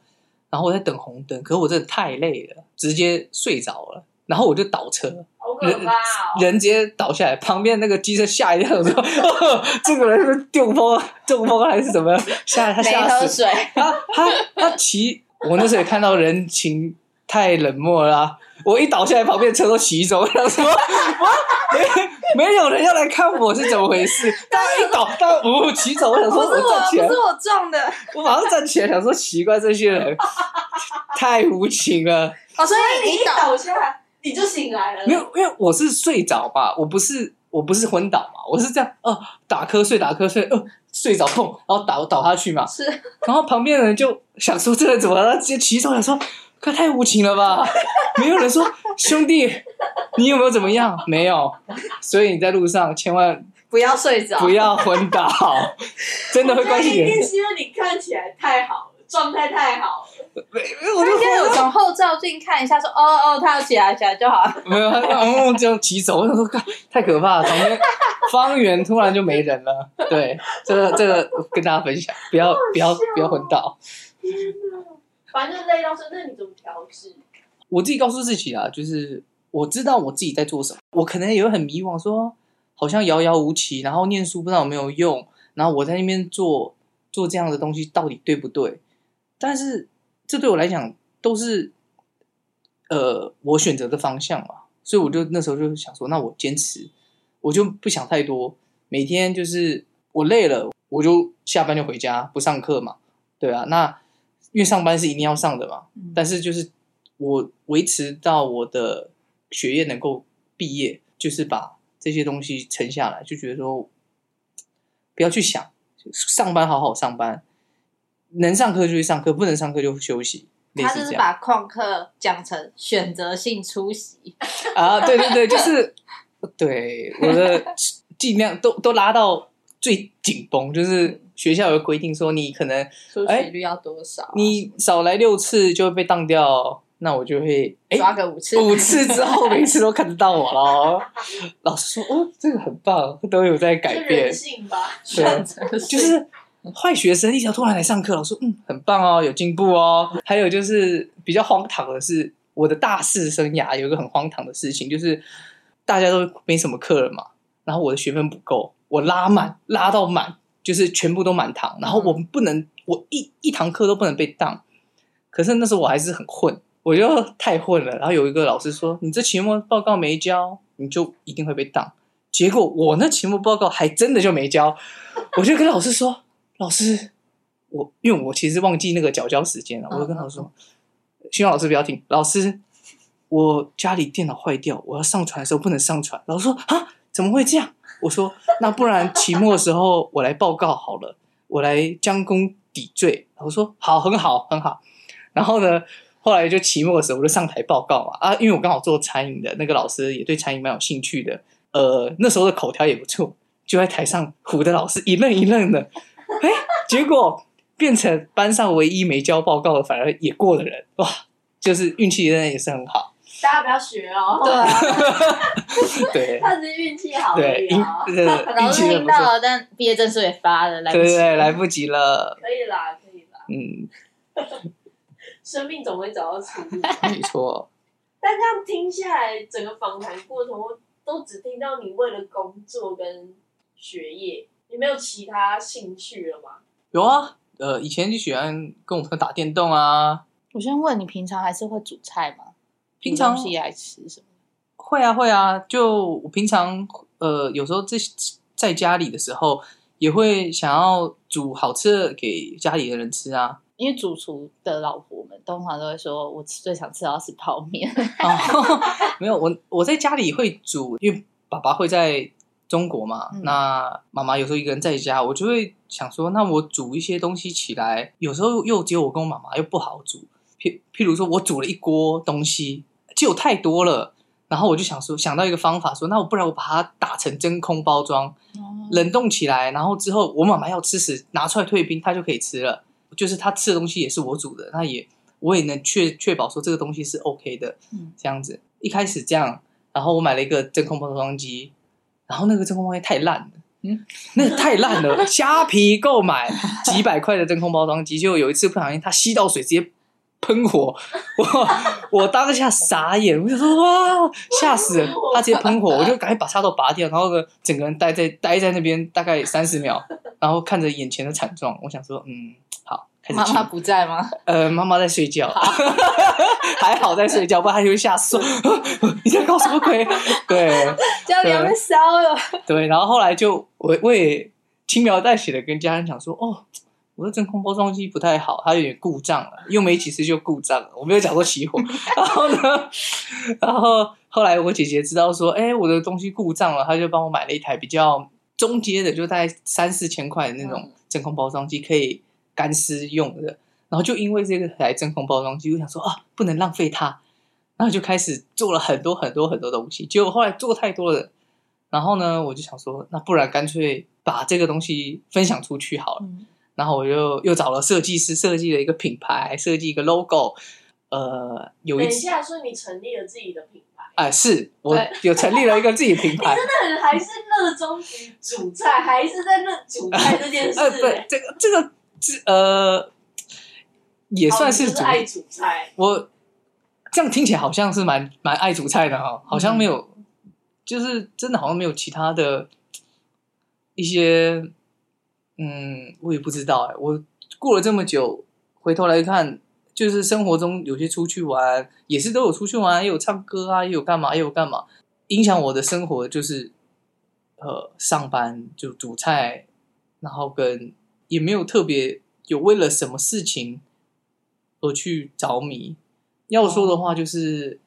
然后我在等红灯，可是我真的太累了，直接睡着了，然后我就倒车，好可怕哦！人直接倒下来，旁边那个机车吓一跳，说、哦 <laughs> 这个人是不是中风、中风还是怎么样？吓他吓死！喝水，他他他骑，我那时候也看到人情太冷漠了啊、我一倒下来，旁边的车都骑走，我想说，<laughs> <laughs> 哇，没没有人要来看我是怎么回事？大家一倒，大家呜骑走，我想说，不是我，站起来不是，我撞的。我马上站起来，想说奇怪，这些人 <laughs> 太无情了。哦，所以你一倒，下来，你就醒来了。没有，因为我是睡着吧，我不是我不是昏倒嘛，我是这样，哦、打瞌睡打瞌睡，呃，睡着痛，然后倒倒下去嘛，是然后旁边的人就想说这人怎么了？直接骑走想说，可太无情了吧？<laughs> 没有人说兄弟，你有没有怎么样？没有，所以你在路上千万不要睡着，不要昏倒，<laughs> 真的会关系一定严。是因为你看起来太好了，状态太好了。我就应该有从后照镜看一下说，哦哦，他要起来起来就好了。没有，他 <laughs> 嗯这样起走，我想说，干太可怕了，旁边方圆突然就没人了。对，这个这个跟大家分享，不要不要不要昏倒。天哪，反正累到说，那你怎么调试？我自己告诉自己啊，就是我知道我自己在做什么，我可能也会很迷惘，说好像遥遥无期，然后念书不知道有没有用，然后我在那边做做这样的东西到底对不对？但是这对我来讲都是呃我选择的方向嘛，所以我就那时候就想说，那我坚持，我就不想太多，每天就是我累了，我就下班就回家，不上课嘛，对啊，那因为上班是一定要上的嘛，嗯。但是就是我维持到我的学业能够毕业，就是把这些东西沉下来，就觉得说不要去想，上班好好上班，能上课就去上课，不能上课就休息，类他就是把旷课讲成选择性出席，啊，对对对，就是对我的 <laughs> 尽量都都拉到最紧绷，就是学校有规定说你可能出哎席率要多少啊？你少来六次就会被当掉，那我就会哎抓个五次，五次之后每次都看得到我咯。<laughs> 老师说哦，这个很棒，都有在改变人，性吧？对，就就是坏学生一条突然来上课，老师说嗯很棒哦，有进步哦。还有就是比较荒唐的是，我的大四生涯有一个很荒唐的事情，就是大家都没什么课了嘛，然后我的学分不够，我拉满拉到满，就是全部都满堂，然后我们不能，我一一堂课都不能被当。可是那时候我还是很混，我就太混了。然后有一个老师说：“你这期末报告没交，你就一定会被当。”结果我那期末报告还真的就没交，我就跟老师说：“老师，我因为我其实忘记那个缴交时间了，我就跟老师说，希望老师不要听，老师，我家里电脑坏掉，我要上传的时候不能上传。老师说啊，怎么会这样？我说那不然期末的时候我来报告好了，我来将功抵罪。我说好，很好，很好。然后呢，后来就期末的时候我就上台报告嘛，啊，因为我刚好做餐饮的，那个老师也对餐饮蛮有兴趣的，呃，那时候的口条也不错，就在台上唬的老师一愣一愣的，哎，结果变成班上唯一没交报告的，反而也过的人，哇，就是运气真的也是很好，大家不要学哦。对啊，<laughs> 对他只是运气好而对，运已啊。呃老师运气真的不错，听到了，但毕业证书也发了，来不及。对对对，来不及了，可以啦，可以啦。嗯，<laughs> 生命总会找到出路。没错，但这样听下来，整个访谈过程我都只听到你为了工作跟学业，你没有其他兴趣了吗？有啊，呃，以前就喜欢跟我朋友打电动啊，我先问你，平常还是会煮菜吗？平常煮东西来吃什么？会啊会啊，就我平常呃有时候在在家里的时候，也会想要煮好吃的给家里的人吃啊。因为主厨的老婆们通常都会说，我最想吃到是泡面。<laughs> 哦，没有，我我在家里会煮，因为爸爸会在中国嘛，嗯那妈妈有时候一个人在家，我就会想说，那我煮一些东西起来，有时候又只有我跟我妈妈又不好煮，譬譬如说我煮了一锅东西，就太多了。然后我就想说，想到一个方法，说那我不然我把它打成真空包装，冷冻起来，然后之后我妈妈要吃时拿出来退冰，她就可以吃了。就是她吃的东西也是我煮的，那也我也能确确保说这个东西是 OK 的。嗯这样子一开始这样，然后我买了一个真空包装机，然后那个真空包装机太烂了。嗯，那个太烂了，虾皮购买几百块的真空包装机，就有一次不小心它吸到水，直接喷火，<laughs> 我 <laughs> 我当下傻眼，我就说哇，吓死人！他直接喷火，我就赶紧把插头拔掉，然后呢，整个人待在待在那边大概三十秒，然后看着眼前的惨状，我想说，嗯，好，开始妈妈不在吗？呃，妈妈在睡觉，<laughs> 还好在睡觉，不然她就会吓死说你在搞什么鬼？对家里要被烧了。对，然后后来就我我也轻描淡写的跟家人讲说，哦，我的真空包装机不太好，它有点故障了，用没几次就故障了。我没有讲过起火，<laughs> 然后呢，然后后来我姐姐知道说，哎，我的东西故障了，她就帮我买了一台比较中阶的，就大概三四千块的那种真空包装机，可以干湿用的。然后就因为这个台真空包装机，我想说啊，不能浪费它，然后就开始做了很多很多很多东西。结果后来做太多了，然后呢，我就想说，那不然干脆把这个东西分享出去好了。嗯然后我就又找了设计师设计了一个品牌，设计一个 logo。呃，有一次，等一下，说你成立了自己的品牌，哎、是我有成立了一个自己的品 <laughs> 牌。真的很还是热衷于煮菜，还是在那煮菜这件事、<laughs> 呃，不，这个这个这呃，也算是煮你就是爱煮菜，我这样听起来好像是蛮蛮爱煮菜的哈，好像没有，嗯就是真的好像没有其他的一些，嗯，我也不知道哎、我过了这么久，回头来看，就是生活中有些出去玩，也是都有出去玩，也有唱歌啊，也有干嘛，也有干嘛，影响我的生活就是，呃，上班就煮菜，然后跟也没有特别有为了什么事情而去着迷。要说的话，就是、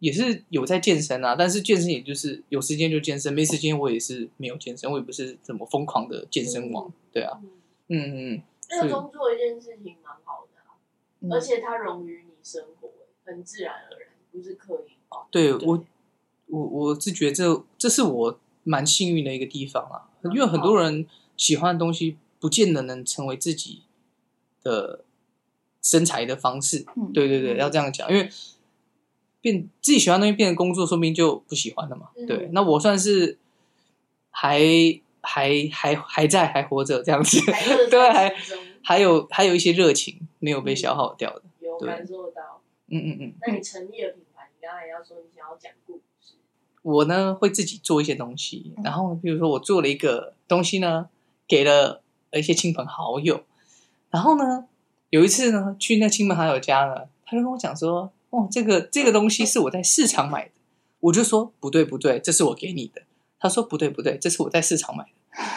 也是有在健身啊，但是健身也就是有时间就健身，没时间我也是没有健身，我也不是怎么疯狂的健身王，对啊，嗯，嗯嗯热衷做一件事情蛮好的啊、嗯。而且它融于你生活，很自然而然，不是刻意化。对我我我是觉得这这是我蛮幸运的一个地方啊，因为很多人喜欢的东西，不见得能成为自己的身材的方式。嗯。对对对，嗯要这样讲，因为变自己喜欢的东西变成工作，说明就不喜欢了嘛。嗯对，那我算是还还还还在还活着这样子，<laughs> 对，还还有还有一些热情没有被消耗掉的。对有感受到。嗯嗯嗯，那你成立了品牌，你刚才要说你想要讲故事，我呢会自己做一些东西，嗯然后比如说我做了一个东西呢，给了一些亲朋好友，然后呢有一次呢去那亲朋好友家呢，他就跟我讲说，哦，这个这个东西是我在市场买的，我就说不对不对，这是我给你的。他说不对不对，这是我在市场买的。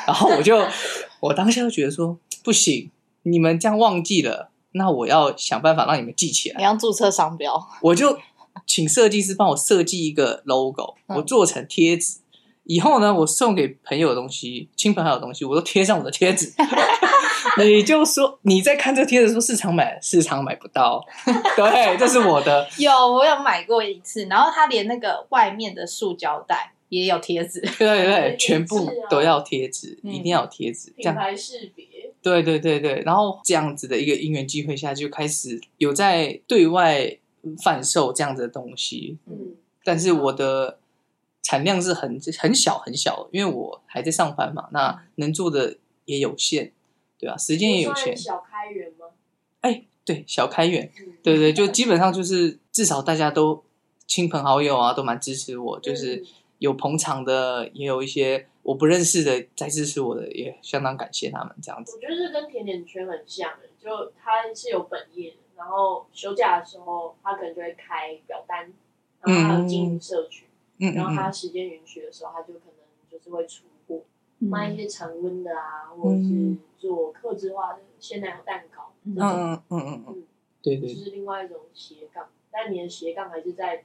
然后我就 <laughs> 我当下就觉得说不行，你们这样忘记了，那我要想办法让你们记起来你。要注册商标，我就请设计师帮我设计一个 logo，、嗯我做成贴纸。以后呢，我送给朋友的东西、亲朋好友的东西，我都贴上我的贴纸。<laughs> 你就说你在看这贴纸，说市场买，市场买不到。<laughs> 对，这是我的。<laughs> 有我有买过一次，然后他连那个外面的塑胶袋也有贴纸，对对对，全部都要贴纸，嗯一定要有贴纸。这样品牌识别，对对对对，然后这样子的一个因缘机会下，就开始有在对外贩售这样子的东西。嗯，但是我的产量是很很小很小，因为我还在上班嘛，那能做的也有限，对啊，时间也有限。小开源吗？哎，对，小开源，嗯，对对，就基本上就是至少大家都亲朋好友啊，都蛮支持我，就是嗯有捧场的，也有一些我不认识的在支持我的，也相当感谢他们这样子。我觉得这跟甜点圈很像的，就他是有本业的，然后休假的时候他可能就会开表单，然后还有经营社群，嗯然后他嗯时间允许的时候，他就可能就是会出货，嗯卖一些常温的啊，或者是做客制化的鲜奶油蛋糕这嗯种，嗯嗯嗯嗯，对就是另外一种斜杠，但你的斜杠还是在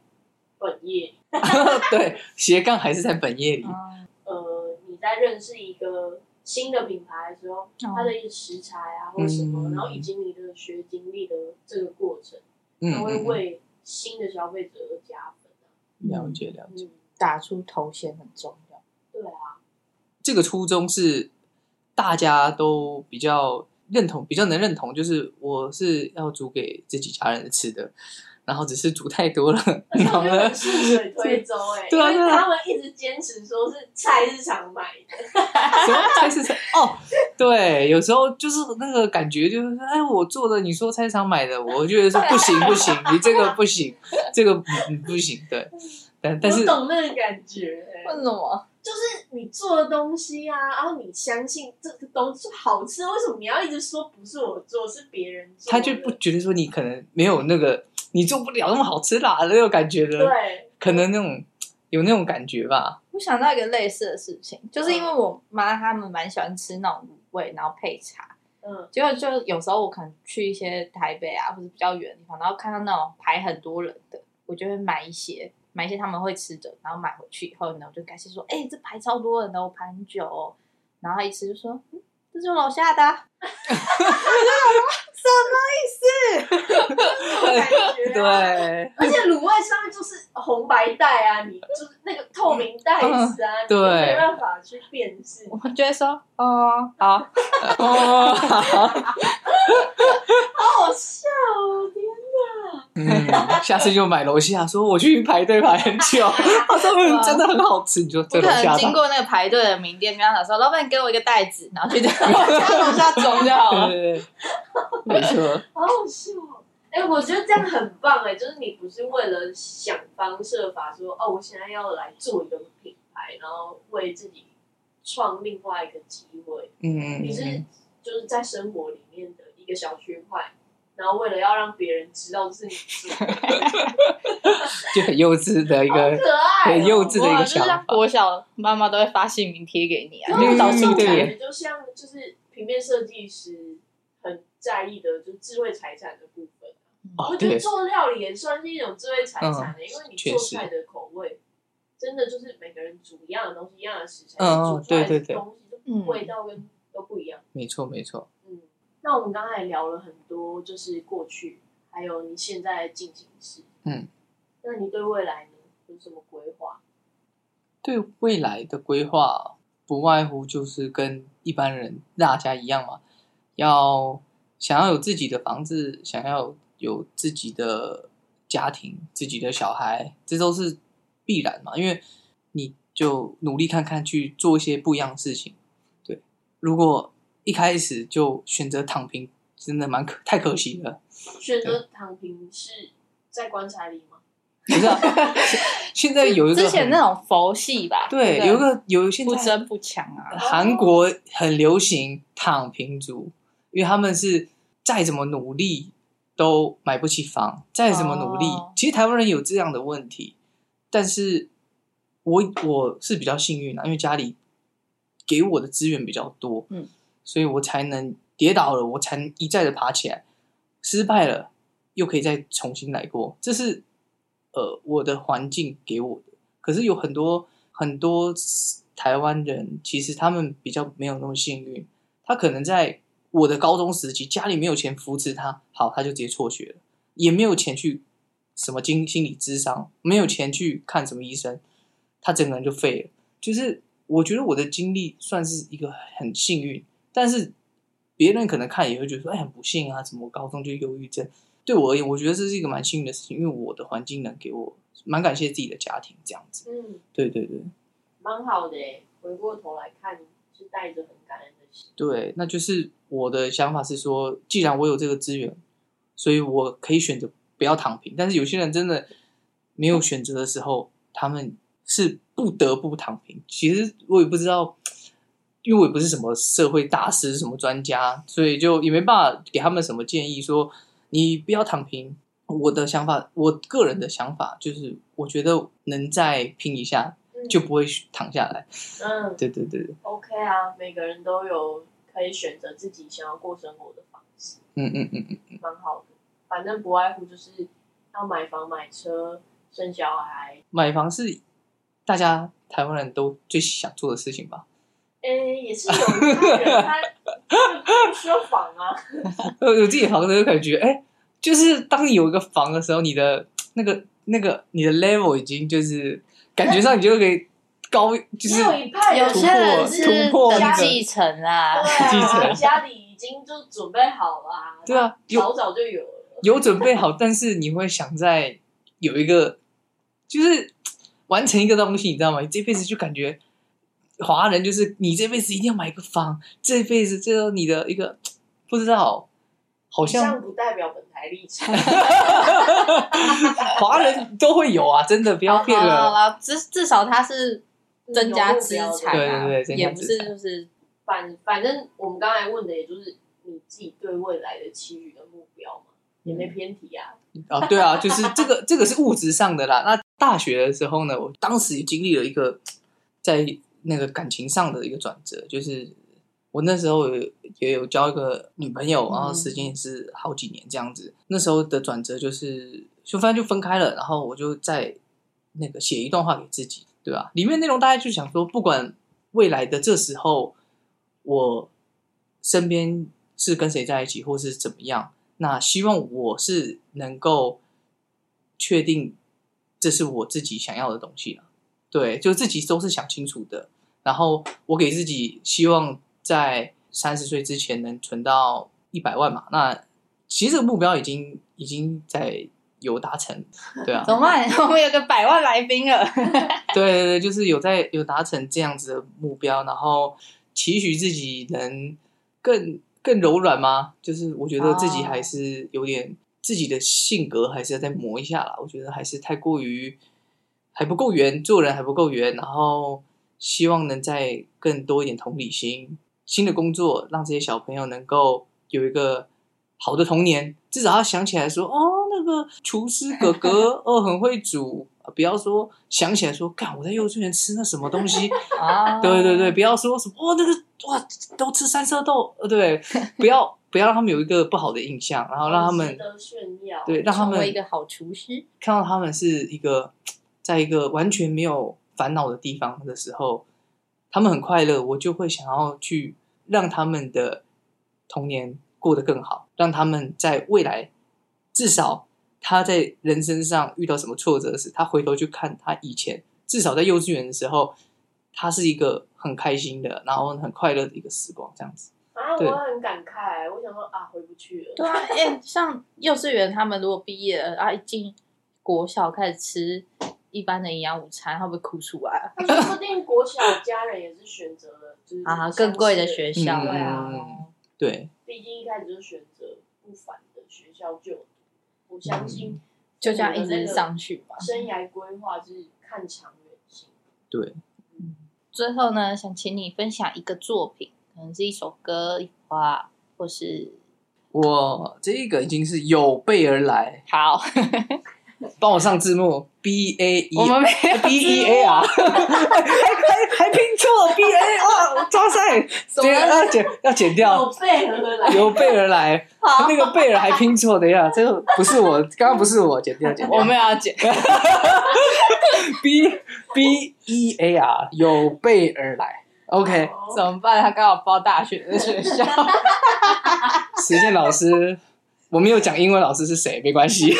本业里。<laughs> 对，斜杠还是在本业里。嗯呃，你在认识一个新的品牌的时候，它的一些食材啊或者什么，嗯然后以及你的学经历的这个过程，嗯它会为新的消费者而加分啊。了解了解。嗯，打出头衔很重要。对啊，这个初衷是大家都比较认同，比较能认同，就是我是要煮给自己家人吃的，然后只是煮太多了，<laughs> 然后呢我觉得很，<laughs> 顺水推舟哎、对他们一直坚持说是菜市场买的，什么菜市场哦，对，有时候就是那个感觉，就是哎，我做的，你说菜市场买的，我觉得说不行不行，你这个不行，<laughs> 这个嗯不行，对，但但是我懂那个感觉、欸，为什么？就是你做的东西啊，然后你相信这个东西好吃，为什么你要一直说不是我做，是别人做？他就不觉得说你可能没有那个，你做不了那么好吃啦那种感觉的，对，可能那种有那种感觉吧，我想到一个类似的事情，就是因为我妈他们蛮喜欢吃那种卤味，然后配茶，嗯。嗯，结果就有时候我可能去一些台北啊，或者比较远的地方，然后看到那种排很多人的，我就会买一些，买一些他们会吃的，然后买回去以后呢，我就感谢说，哎、这排超多人的，我排很久、哦，然后他一吃就说，嗯，这是我楼下的 <laughs> 啊、对，而且卤味上面就是红白带啊，你就是那个透明袋子啊，你对没办法去辨识。我觉得说，哦，好，<laughs> 哦，笑哦！天嗯，<laughs> 下次就买楼下，说我去排队排很久，<laughs> 他说嗯真的很好吃，你就我可能在楼下。经过那个排队的名店，跟他讲说，老板给我一个袋子，然后去在楼下楼下装就好了。对对对，没错，好好笑哦！哎、我觉得这样很棒哎，就是你不是为了想方设法说哦，我现在要来做一个品牌，然后为自己创另外一个机会，嗯，你是就是在生活里面的一个小区块，然后为了要让别人知道是你做的，<laughs> 就很幼稚的一好个，可爱、哦，很幼稚的一哇，个想法。国小妈妈都会发姓名贴给你啊，对嗯找数这种感据。对觉就像就是平面设计师很在意的，就是智慧财产的部分。哦，我觉得，做料理也算是一种智慧财产的、因为你做菜的口味，真的就是每个人煮一样的东西，一样的食材，嗯煮出来的对对对东西嗯就味道跟都不一样。没错没错。嗯，那我们刚才聊了很多，就是过去，还有你现在的进行式。嗯，那你对未来呢有什么规划？对未来的规划，不外乎就是跟一般人大家一样嘛，要想要有自己的房子，想要有自己的家庭、自己的小孩，这都是必然嘛。因为你就努力看看，去做一些不一样的事情。对，如果一开始就选择躺平，真的蛮可太可惜了。选择躺平是在棺材里吗？不是、啊，<laughs> 现在有一个之前那种佛系吧，对，有一个有一些不争不抢啊，韩国很流行躺平族，因为他们是再怎么努力都买不起房，再怎么努力，哦其实台湾人有这样的问题，但是我我是比较幸运啊，因为家里给我的资源比较多，嗯，所以我才能跌倒了，我才能一再的爬起来，失败了又可以再重新来过，这是呃我的环境给我的。可是有很多很多台湾人，其实他们比较没有那么幸运，他可能在我的高中时期，家里没有钱扶持他，好，他就直接辍学了，也没有钱去什么经心理咨商，没有钱去看什么医生，他整个人就废了。就是我觉得我的经历算是一个很幸运，但是别人可能看也会觉得说，哎，很不幸啊，怎么高中就忧郁症？对我而言，我觉得这是一个蛮幸运的事情，因为我的环境能给我蛮感谢自己的家庭这样子。嗯，对对对蛮好的诶。回过头来看，是带着很感恩的心。对，那就是我的想法是说，既然我有这个资源，所以我可以选择不要躺平。但是有些人真的没有选择的时候，他们是不得不躺平。其实我也不知道，因为我也不是什么社会大师、什么专家，所以就也没办法给他们什么建议，说你不要躺平。我的想法，我个人的想法就是，我觉得能再拼一下，嗯就不会躺下来。嗯对对对，，OK 啊，每个人都有可以选择自己想要过生活的方式，嗯嗯嗯嗯，蛮好的。反正不外乎就是要买房、买车、生小孩。买房是大家台湾人都最想做的事情吧？诶，也是有一派人他他们不需要房啊。<laughs> 呃，有自己的房子就感觉，哎、就是当你有一个房的时候，你的那个那个你的 level 已经就是感觉上你就可以高，<laughs> 就是也有一派人有些人是突破等那个继承啊，继对啊，<laughs> 承家里已经就准备好了啊。对啊有早早就有了。有准备好，但是你会想在有一个就是完成一个东西，你知道吗？你这辈子就感觉华人就是你这辈子一定要买一个房，这辈子这是你的一个 <tsk> 不知道，好像上不代表本台立场。<laughs> 华人都会有啊，真的不要骗好了。了，至至少他是增加资产对啊，对对也不是就是反反正我们刚才问的，也就是你自己对未来的期许的目标嘛，也没偏题啊。啊，对啊，就是这个，这个是物质上的啦。那大学的时候呢，我当时也经历了一个在那个感情上的一个转折，就是我那时候也有交一个女朋友，然后时间也是好几年这样子。那时候的转折就是，就反正就分开了，然后我就在那个写一段话给自己，对吧？里面内容大概就想说，不管未来的这时候，我身边是跟谁在一起，或是怎么样，那希望我是能够确定这是我自己想要的东西了。对，就自己都是想清楚的。然后我给自己希望在三十岁之前能存到一百万嘛。那其实这个目标已经已经在有达成，对啊，<laughs> 怎么办？<laughs> 我们有个百万来宾了。<laughs> 对对对，就是有在有达成这样子的目标，然后期许自己能更更柔软吗？就是我觉得自己还是有点、自己的性格还是要再磨一下啦。我觉得还是太过于还不够圆，做人还不够圆，然后希望能再更多一点同理心。新的工作让这些小朋友能够有一个好的童年，至少要想起来说，哦，那个厨师哥哥 <laughs> 哦很会煮，不要说想起来说，干我在幼稚园吃那什么东西，啊 <laughs> 对对对，不要说什么哦那个哇都吃三色豆，呃对，<laughs> 不要不要让他们有一个不好的印象，然后让他们炫耀。对让他成们为一个好厨师。看到他们是一个在一个完全没有烦恼的地方的时候，他们很快乐，我就会想要去让他们的童年过得更好，让他们在未来至少他在人生上遇到什么挫折时，他回头去看他以前至少在幼稚园的时候，他是一个很开心的，然后很快乐的一个时光，这样子。啊，我很感慨，我想说啊，回不去了。对啊，<laughs> 哎，像幼稚园他们如果毕业了，然后一进国小开始吃一般的营养午餐，会不会哭出来说不定国小家人也是选择了就是啊，更贵的学校，对啊嗯对，毕竟一开始就选择不凡的学校就读。我相信就这样一直上去吧。生涯规划就是看长远性。对，最后呢，想请你分享一个作品，可能是一首歌、一幅画，或是我这个已经是有备而来，好，<laughs> 帮我上字幕，B A E，我们没有 <laughs> B E A 啊，还还还拼错。B A 哇，抓塞，什么这个要剪要剪掉，有备而来，有备而来，好。那个贝尔还拼错，等一下，这个不是我，刚刚不是我，剪掉剪掉。我们要剪。<laughs> B B E A R 有备而来，OK，怎么办？他刚好报大学的学校，实践老师，我没有讲英文老师是谁，没关系。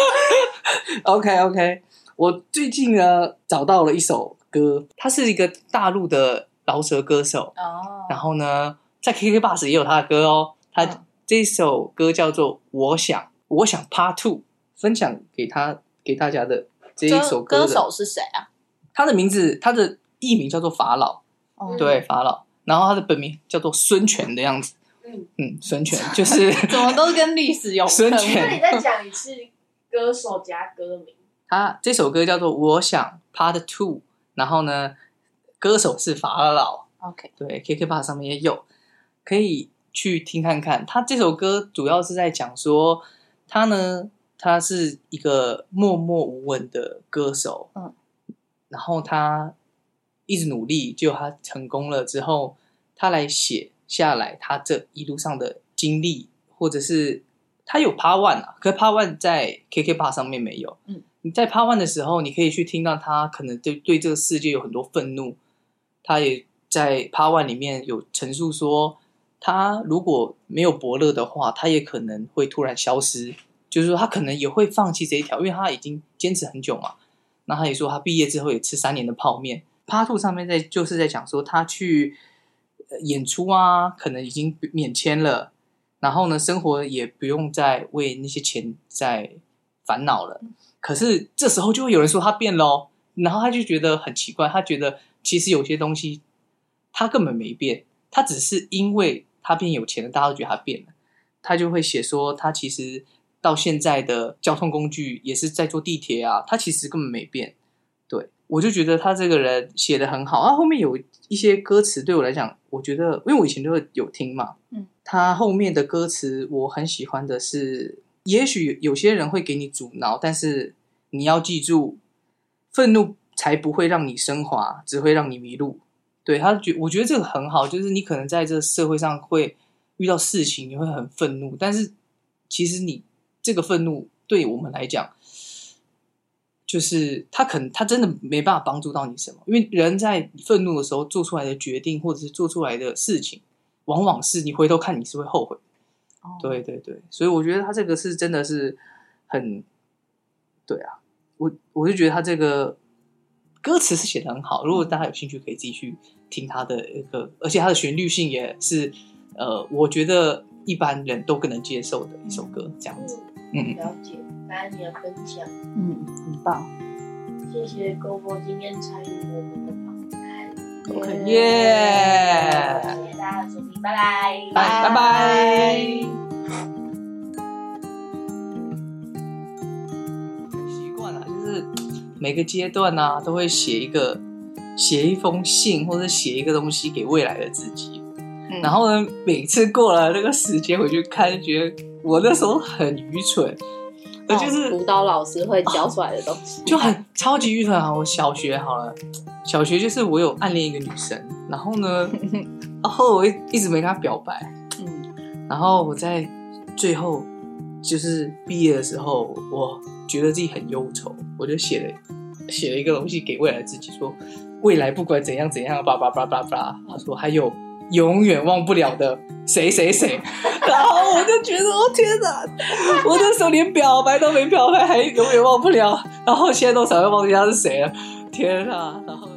<laughs> OK OK，我最近呢找到了一首歌，他是一个大陆的饶舌歌手，哦。然后呢在 KK Bus 也有他的歌哦。他嗯。这首歌叫做《我想》，我想 Part Two，分享给他给大家的这一首歌歌手是谁啊？他的名字，他的艺名叫做法老，哦。对法老，然后他的本名叫做孙权的样子，嗯，嗯，孙权就是。<laughs> 怎么都跟历史有关？孙权。那你再讲一次歌手加歌名。他这首歌叫做《我想 Part Two》，然后呢，歌手是法老，OK，对，KK b 上面也有，可以去听看看。他这首歌主要是在讲说，他呢，他是一个默默无闻的歌手，嗯，然后他一直努力，就他成功了之后，他来写下来他这一路上的经历，或者是他有 Part One 啊，可是 Part One 在 KK b 上面没有，嗯，你在 Part One 的时候，你可以去听到他可能对对这个世界有很多愤怒，他也在 Part One 里面有陈述说，他如果没有伯乐的话，他也可能会突然消失，就是说他可能也会放弃这一条，因为他已经坚持很久嘛。那他也说他毕业之后也吃三年的泡面。Part Two 上面在就是在讲说他去呃演出啊，可能已经免签了，然后呢，生活也不用再为那些钱在烦恼了。可是这时候就会有人说他变喽，然后他就觉得很奇怪，他觉得其实有些东西他根本没变，他只是因为他变有钱了，大家都觉得他变了。他就会写说，他其实到现在的交通工具也是在坐地铁啊，他其实根本没变。对我就觉得他这个人写的很好啊，后面有一些歌词对我来讲，我觉得因为我以前都有听嘛，嗯，他后面的歌词我很喜欢的是，也许有些人会给你阻挠，但是你要记住，愤怒才不会让你升华，只会让你迷路。对他觉，我觉得这个很好，就是你可能在这社会上会遇到事情，你会很愤怒，但是其实你这个愤怒对我们来讲，就是他可能他真的没办法帮助到你什么，因为人在愤怒的时候做出来的决定，或者是做出来的事情，往往是你回头看你是会后悔。哦对对对，所以我觉得他这个是真的是很，对啊，我我就觉得他这个歌词是写的很好，如果大家有兴趣，可以自己去听他的一个，而且他的旋律性也是，呃，我觉得一般人都更能接受的一首歌，这样子。嗯了解，感谢你的分享，嗯，很棒。谢谢 Go 波今天参与我们。OK，耶耶，谢谢大家的收听，拜拜，拜拜拜。习惯了，就是每个阶段呢、都会写一个写一封信，或者写一个东西给未来的自己。嗯然后呢，每次过了那个时间回去看，就觉得我那时候很愚蠢，呃就是舞蹈老师会教出来的东西，<laughs> 就很超级愚蠢啊！我小学好了，小学就是我有暗恋一个女生，然后呢，<laughs> 然后我一一直没跟她表白，嗯然后我在最后就是毕业的时候，我觉得自己很忧愁，我就写了写了一个东西给未来自己，说未来不管怎样怎样，叭叭叭叭叭，他说还有永远忘不了的谁谁谁，<laughs> 然后我就觉得哦天哪，我那时候连表白都没表白，还永远忘不了，然后现在都想要忘记他是谁了，天哪，然后。